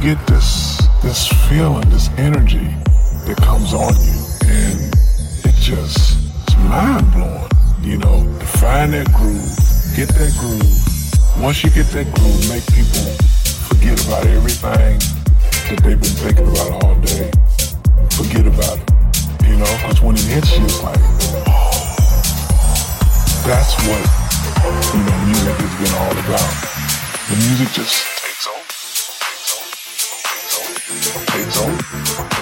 get this this feeling, this energy that comes on you, and it just it's mind blowing. You know, to find that groove, get that groove. Once you get that groove, make people forget about everything that they've been thinking about all day. Forget about it. You know, because when it hits you, it's like, oh, that's what you know music has been all about. The music just Então.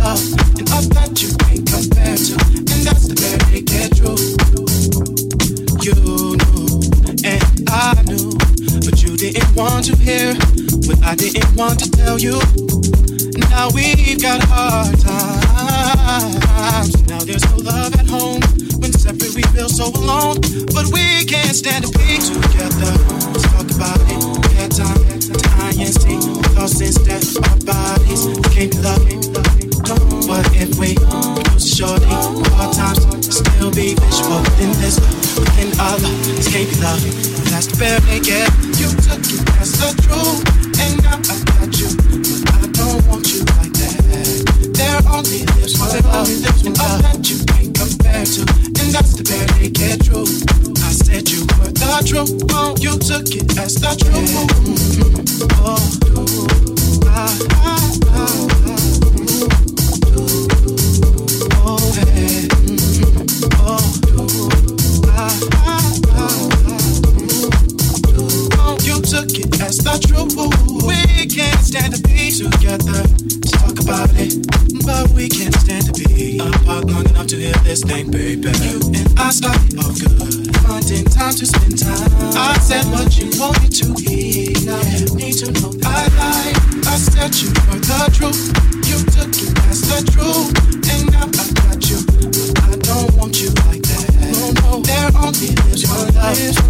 love, and all that you can compare to, and that's the very get truth. You knew, and I knew, but you didn't want to hear what I didn't want to tell you. Now we've got hard time. Now there's no love at home. When separate, we feel so alone, but we can't stand to be together. Talk about it. We had time to I and see, because since that our bodies can't loved what if we lose shorty? Hard times still be visual in this in other. Be love. That's the bare naked. You took it as the truth, and now I got you, but I don't want you like that. There only lives one love, and all that you can't compare to, and that's the bare get truth. I said you were the truth, oh, you took it as the truth. Oh, I, I, I, We can't stand to be together. Talk about it, but we can't stand to be apart long enough to hear this thing, baby. You and I started off good, finding time to spend time. I said what you wanted to hear. Now you need to know I, I said you were the truth. You took it as the truth, and now I got you, I don't want you like that. No, no, there only lives one love,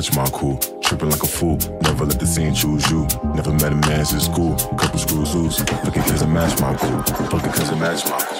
Match my cool. Tripping like a fool, never let the scene choose you. Never met a man since school, couple screws loose. Looking cause it match my cool, looking cause it match my cool.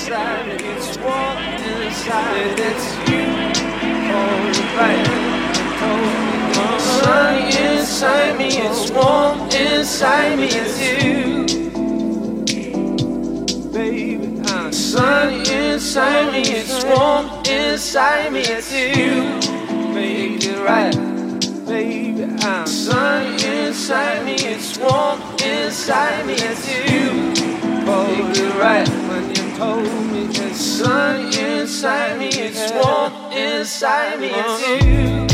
inside, it's warm inside, it's you on fire. Sun inside me, it's warm inside me, it's you. Baby, sun inside me, it's warm inside me, it's you. baby. right baby. Sun inside me, it's warm inside me, it's you. baby. right hold me. It's sun inside me, it's warm inside me, it's you.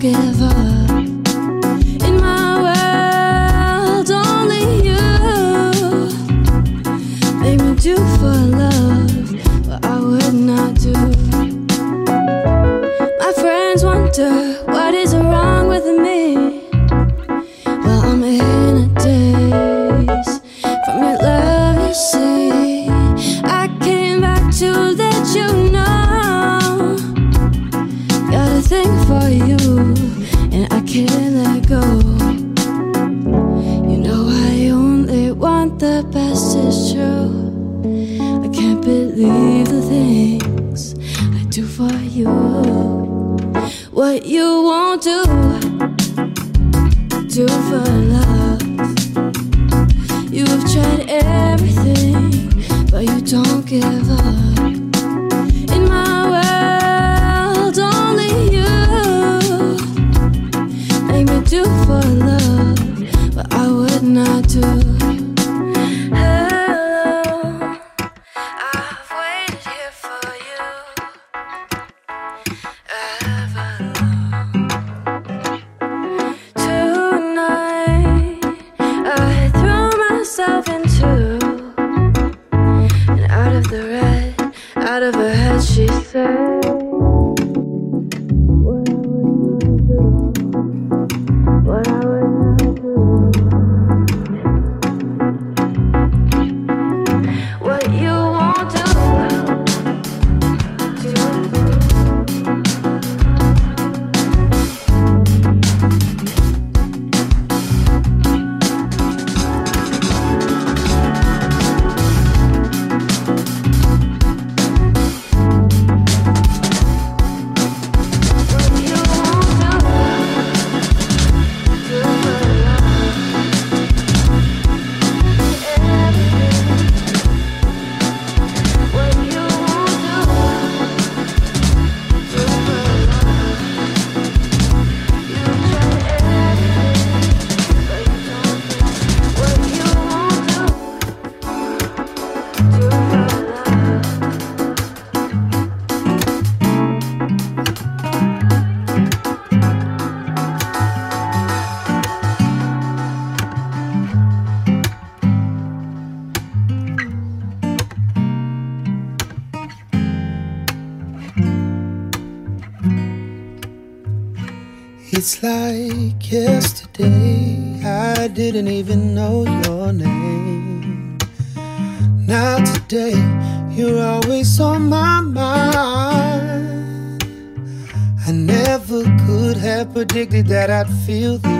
forget didn't even know your name. Now today, you're always on my mind. I never could have predicted that I'd feel this.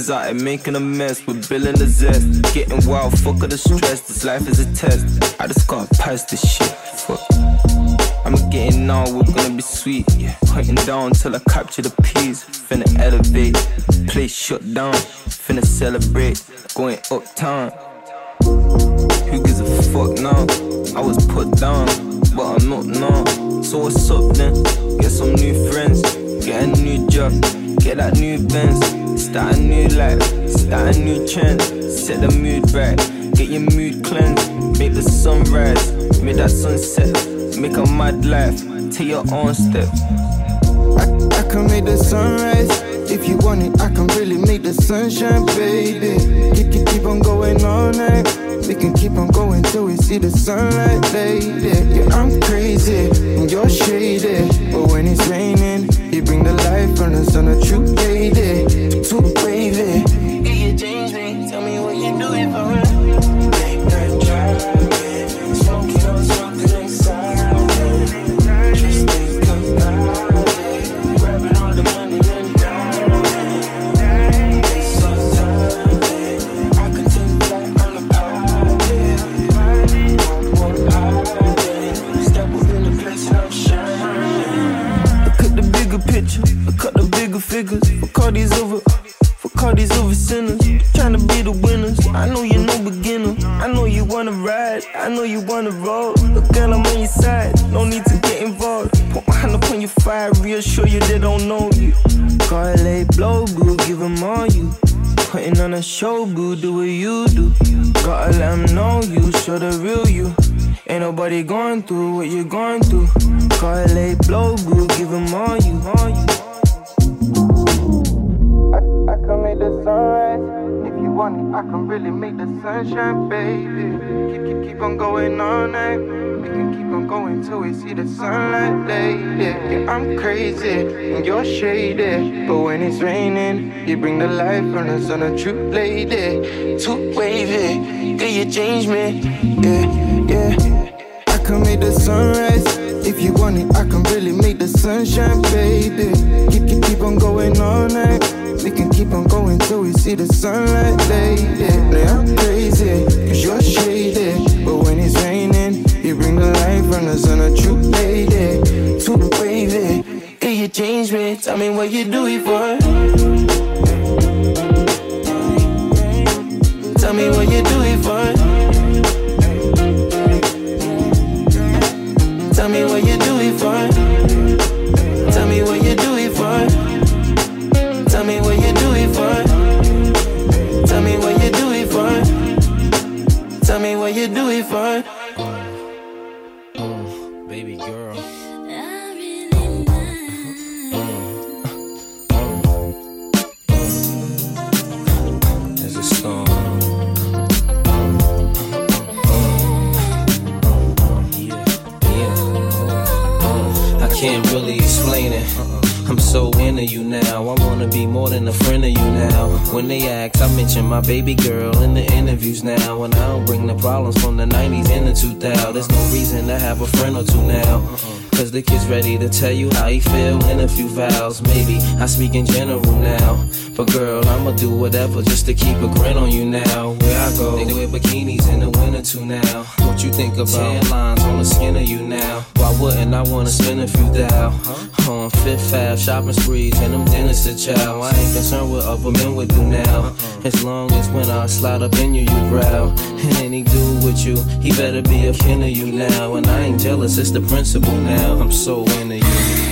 was out here making a mess with Bill and the zest. Getting wild, fuck all the stress. This life is a test. I just gotta pass this shit. Fuck. I'm getting on, we're gonna be sweet. Yeah. Down till I capture the peas. Finna elevate, place shut down. Finna celebrate, going uptown. Who gives a fuck now? I was put down, but I'm not now. So what's up then? Get some new friends, get a new job, get that new Benz. Start a new life, start a new trend. Set the mood right, get your mood cleansed. Make the sunrise, make that sunset. Make a mad life, take your own step. I, I can make the sunrise. If you want it, I can really make the sunshine, baby. Keep, keep, keep on going all night. We can keep on going till we see the sunlight, baby. Yeah, I'm crazy and you're shaded, but when it's raining, you bring the life runners on a true lady, too baby. You're shady. But when it's raining, you bring the light from the sun, a true lady. Too wavy, girl, you change me. Yeah, yeah. I can make the sunrise. If you want it, I can really make the sunshine, baby. Keep, keep, keep on going all night. We can keep on going till we see the sunlight, lady. Do tell you how he feel in a few vows. Maybe I speak in general now. But girl, I'ma do whatever just to keep a grin on you now. Where I go, they wear bikinis in the winter too now. What you think about tan lines on the skin of you now? Why wouldn't I wanna spend a few thou? On Fifth Ave, shopping sprees, and them dinners to chow. I ain't concerned what other men would do now. Uh-huh. As long as when I slide up in you, you growl. And any dude with you, he better be a kin of you now. And I ain't jealous, it's the principle now. I'm so into you.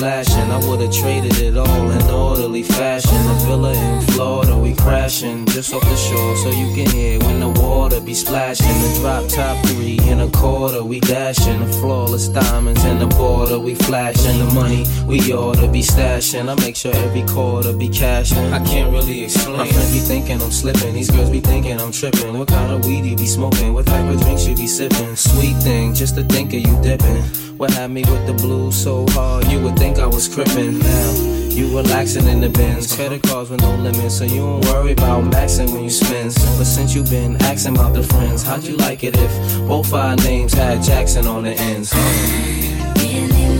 More than a flash, and I would've traded it all in orderly fashion. A villa in crashing just off the shore, so you can hear when the water be splashing. The drop top three in a quarter, we dashing. The flawless diamonds in the border, we flashing. The money we oughta be stashing. I make sure every quarter be cashing. I can't really explain. My friends be thinking I'm slipping, these girls be thinking I'm tripping. What kind of weed you be smoking? What type of drinks you be sipping? Sweet thing, just to think of you dipping. What had me with the blues so hard, you would think I was crippin' now. You relaxing in the bins, credit cards with no limits, so you don't worry about maxing when you spend. But since you been asking about the friends, how'd you like it if both our names had Jackson on the ends? I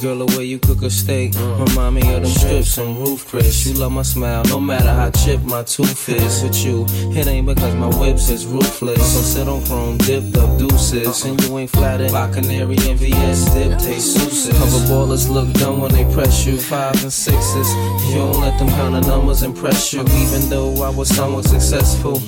Girl, the way you cook a steak remind me of them strips and Ruth's Chris. You love my smile, no matter how chipped my tooth is. With you, it ain't because my whips is ruthless. So sit on chrome, dipped up deuces, and you ain't flattered by canary and VS dip taste souses. Cover ballers look dumb when they press you, fives and sixes. You don't let them kind of numbers impress you, even though I was somewhat successful.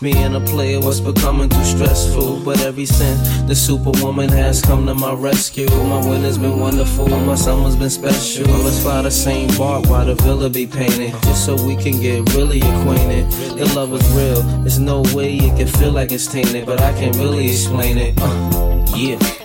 Me and a player was becoming too stressful, but every since the superwoman has come to my rescue, my winter's been wonderful, my summer's been special. Let's fly the Saint Barts while the villa be painted, just so we can get really acquainted. The love is real, there's no way it can feel like it's tainted, but I can't really explain it. Uh, yeah.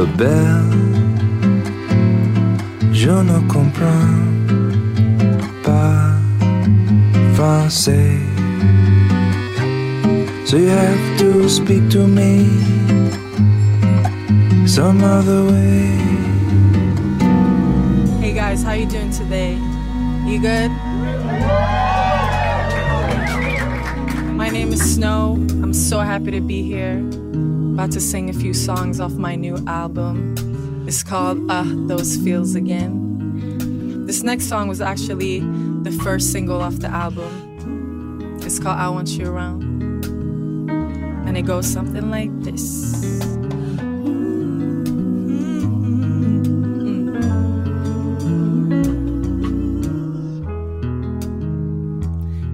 Belle, je ne comprends pas français. So you have to speak to me some other way. Hey guys, how you doing today? You good? My name is Snoh. I'm so happy to be here. About to sing a few songs off my new album. It's called Uh Those Feels Again. This next song was actually the first single off the album. It's called I Want You Around. And it goes something like this.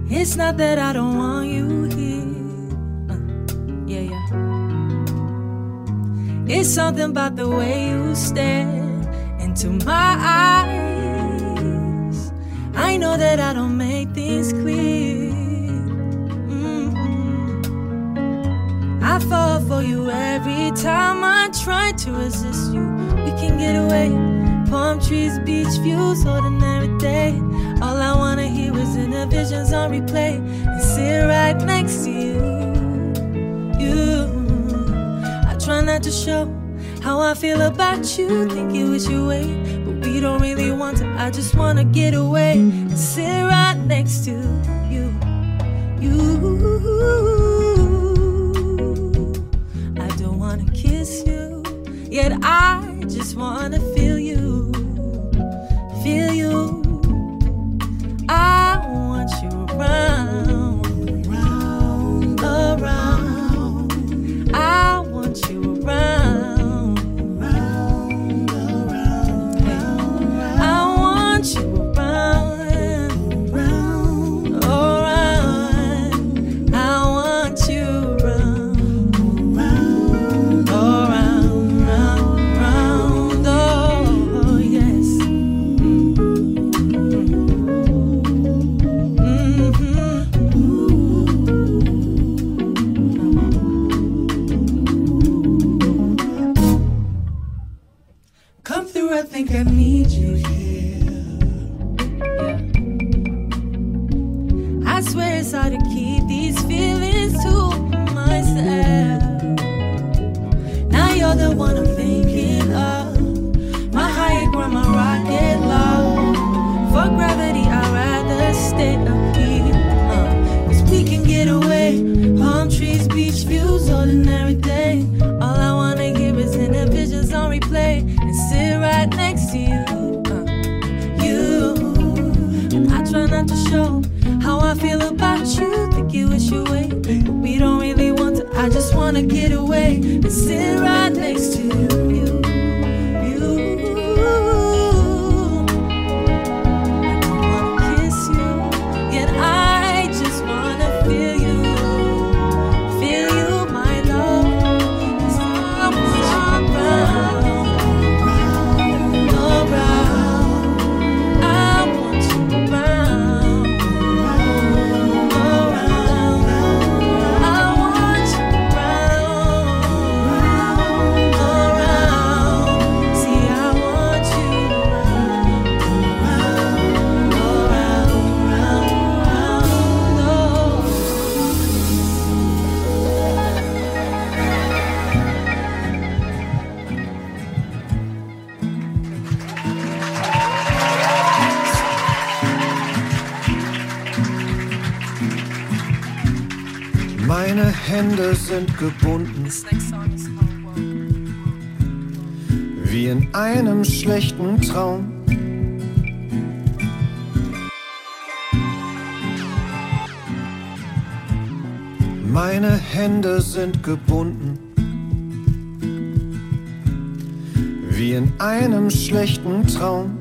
It's not that I don't want Something about the way you stare into my eyes. I know that I don't make things clear. Mhm. I fall for you every time I try to resist you. We can get away. Palm trees, beach views, ordinary day. All I wanna hear is Innervisions on replay and sit right next to you. You, I try not to show how I feel about you. Think it was your way, but we don't really want to. I just wanna get away and sit right next to you. You, I don't wanna kiss you, yet I just wanna feel you, feel you. I think Wie in einem schlechten Traum. Meine Hände sind gebunden. Wie in einem schlechten Traum.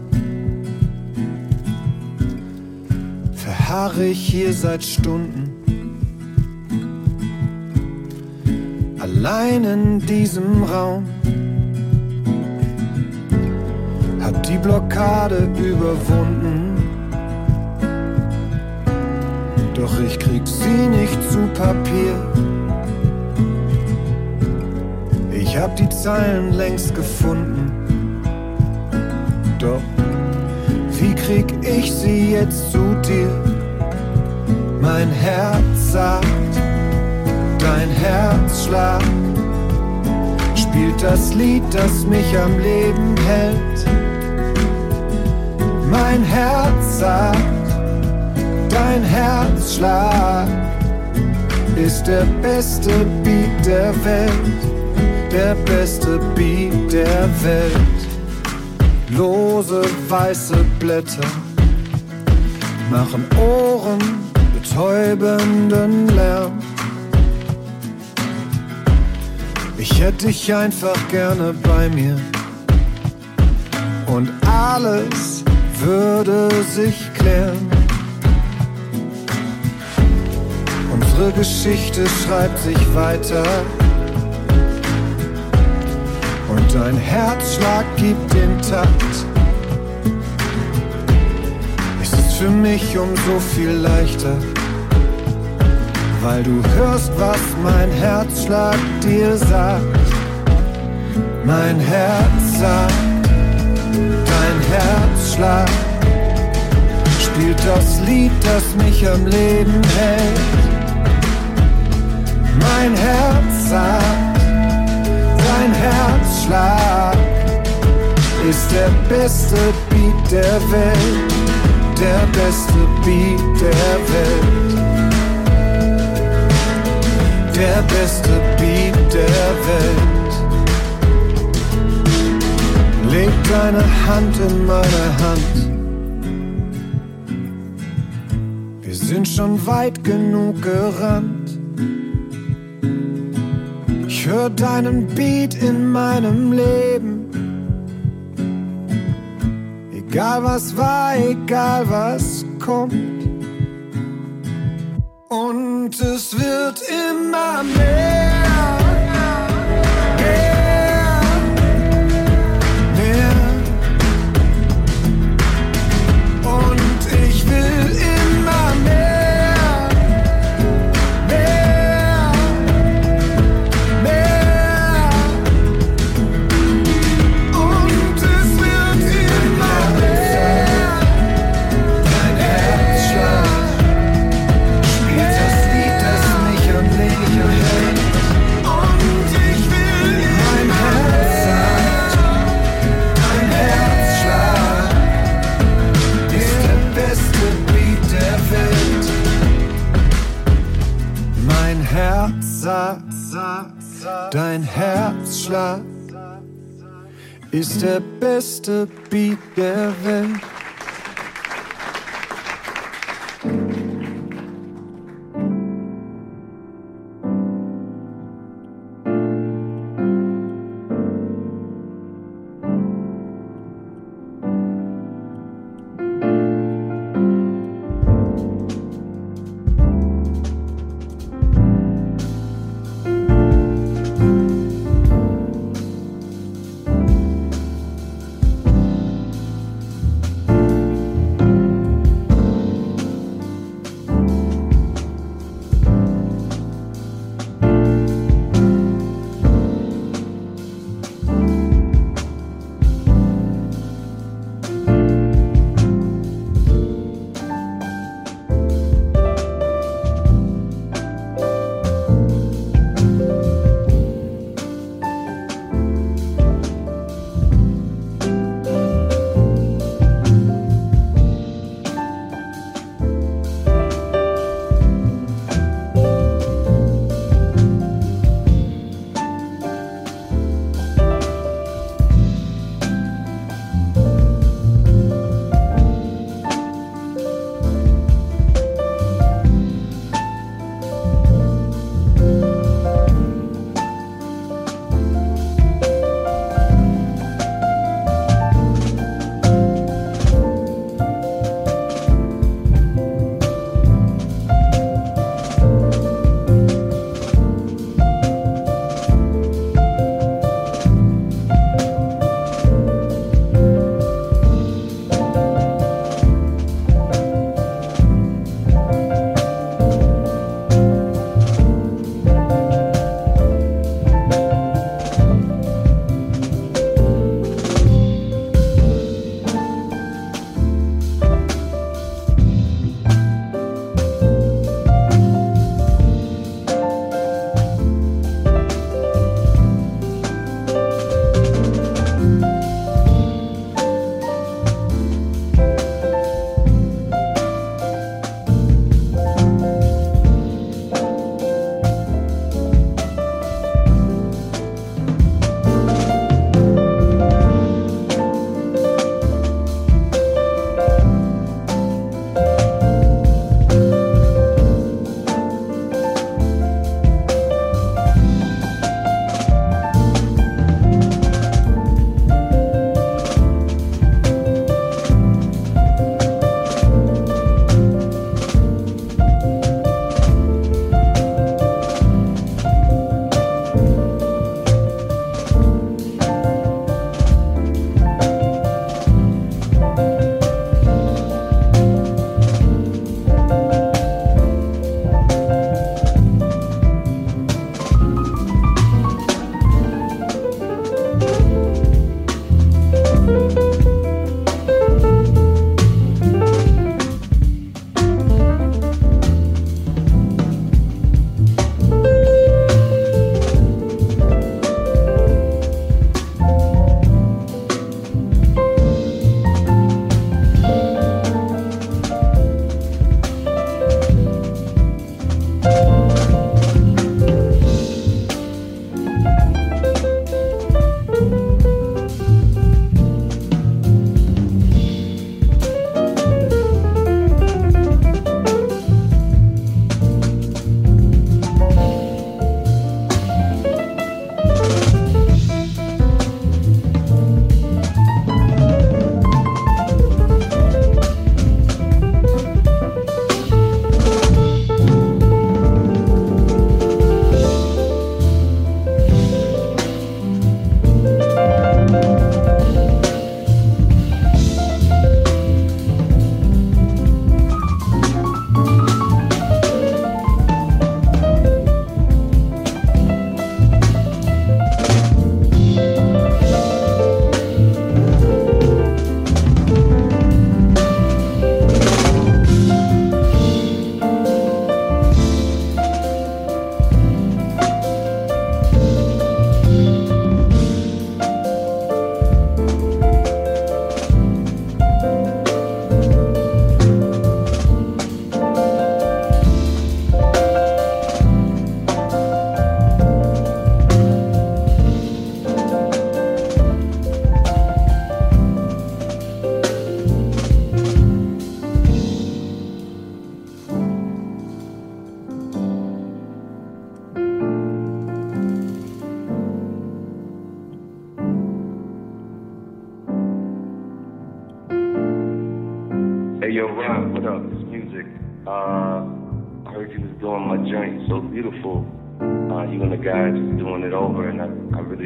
Verharre ich hier seit Stunden. Zeilen längst gefunden. Doch wie krieg ich sie jetzt zu dir? Mein Herz sagt, dein Herzschlag spielt das Lied, das mich am Leben hält. Mein Herz sagt, dein Herzschlag ist der beste Beat der Welt, der beste Beat der Welt. Lose weiße Blätter machen Ohren betäubenden Lärm. Ich hätte dich einfach gerne bei mir und alles würde sich klären. Unsere Geschichte schreibt sich weiter dein Herzschlag gibt den Takt. Es ist für mich um so viel leichter, weil du hörst, was mein Herzschlag dir sagt. Mein Herz sagt, dein Herzschlag spielt das Lied, das mich am Leben hält. Mein Herz sagt, dein Herzschlag ist der beste Beat der Welt, der beste Beat der Welt. Der beste Beat der Welt. Leg deine Hand in meine Hand. Wir sind schon weit genug gerannt. Hör deinen Beat in meinem Leben. Egal was war, egal was kommt. Und es wird immer mehr. Ist der beste Beat der Welt.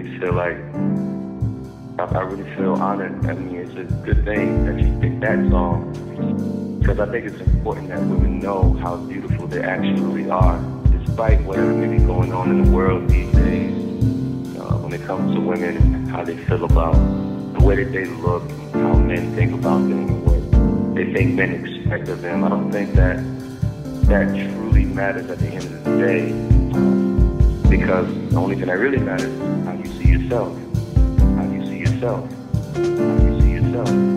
Really feel like I, really feel honored. I mean, it's a good thing that you picked that song because I think it's important that women know how beautiful they actually are, despite whatever may be going on in the world these days. Uh, when it comes to women and how they feel about the way that they look, how men think about them, what they think men expect of them. I don't think that that truly matters at the end of the day, because the only thing that really matters is how yourself. How you see yourself. How do you see yourself.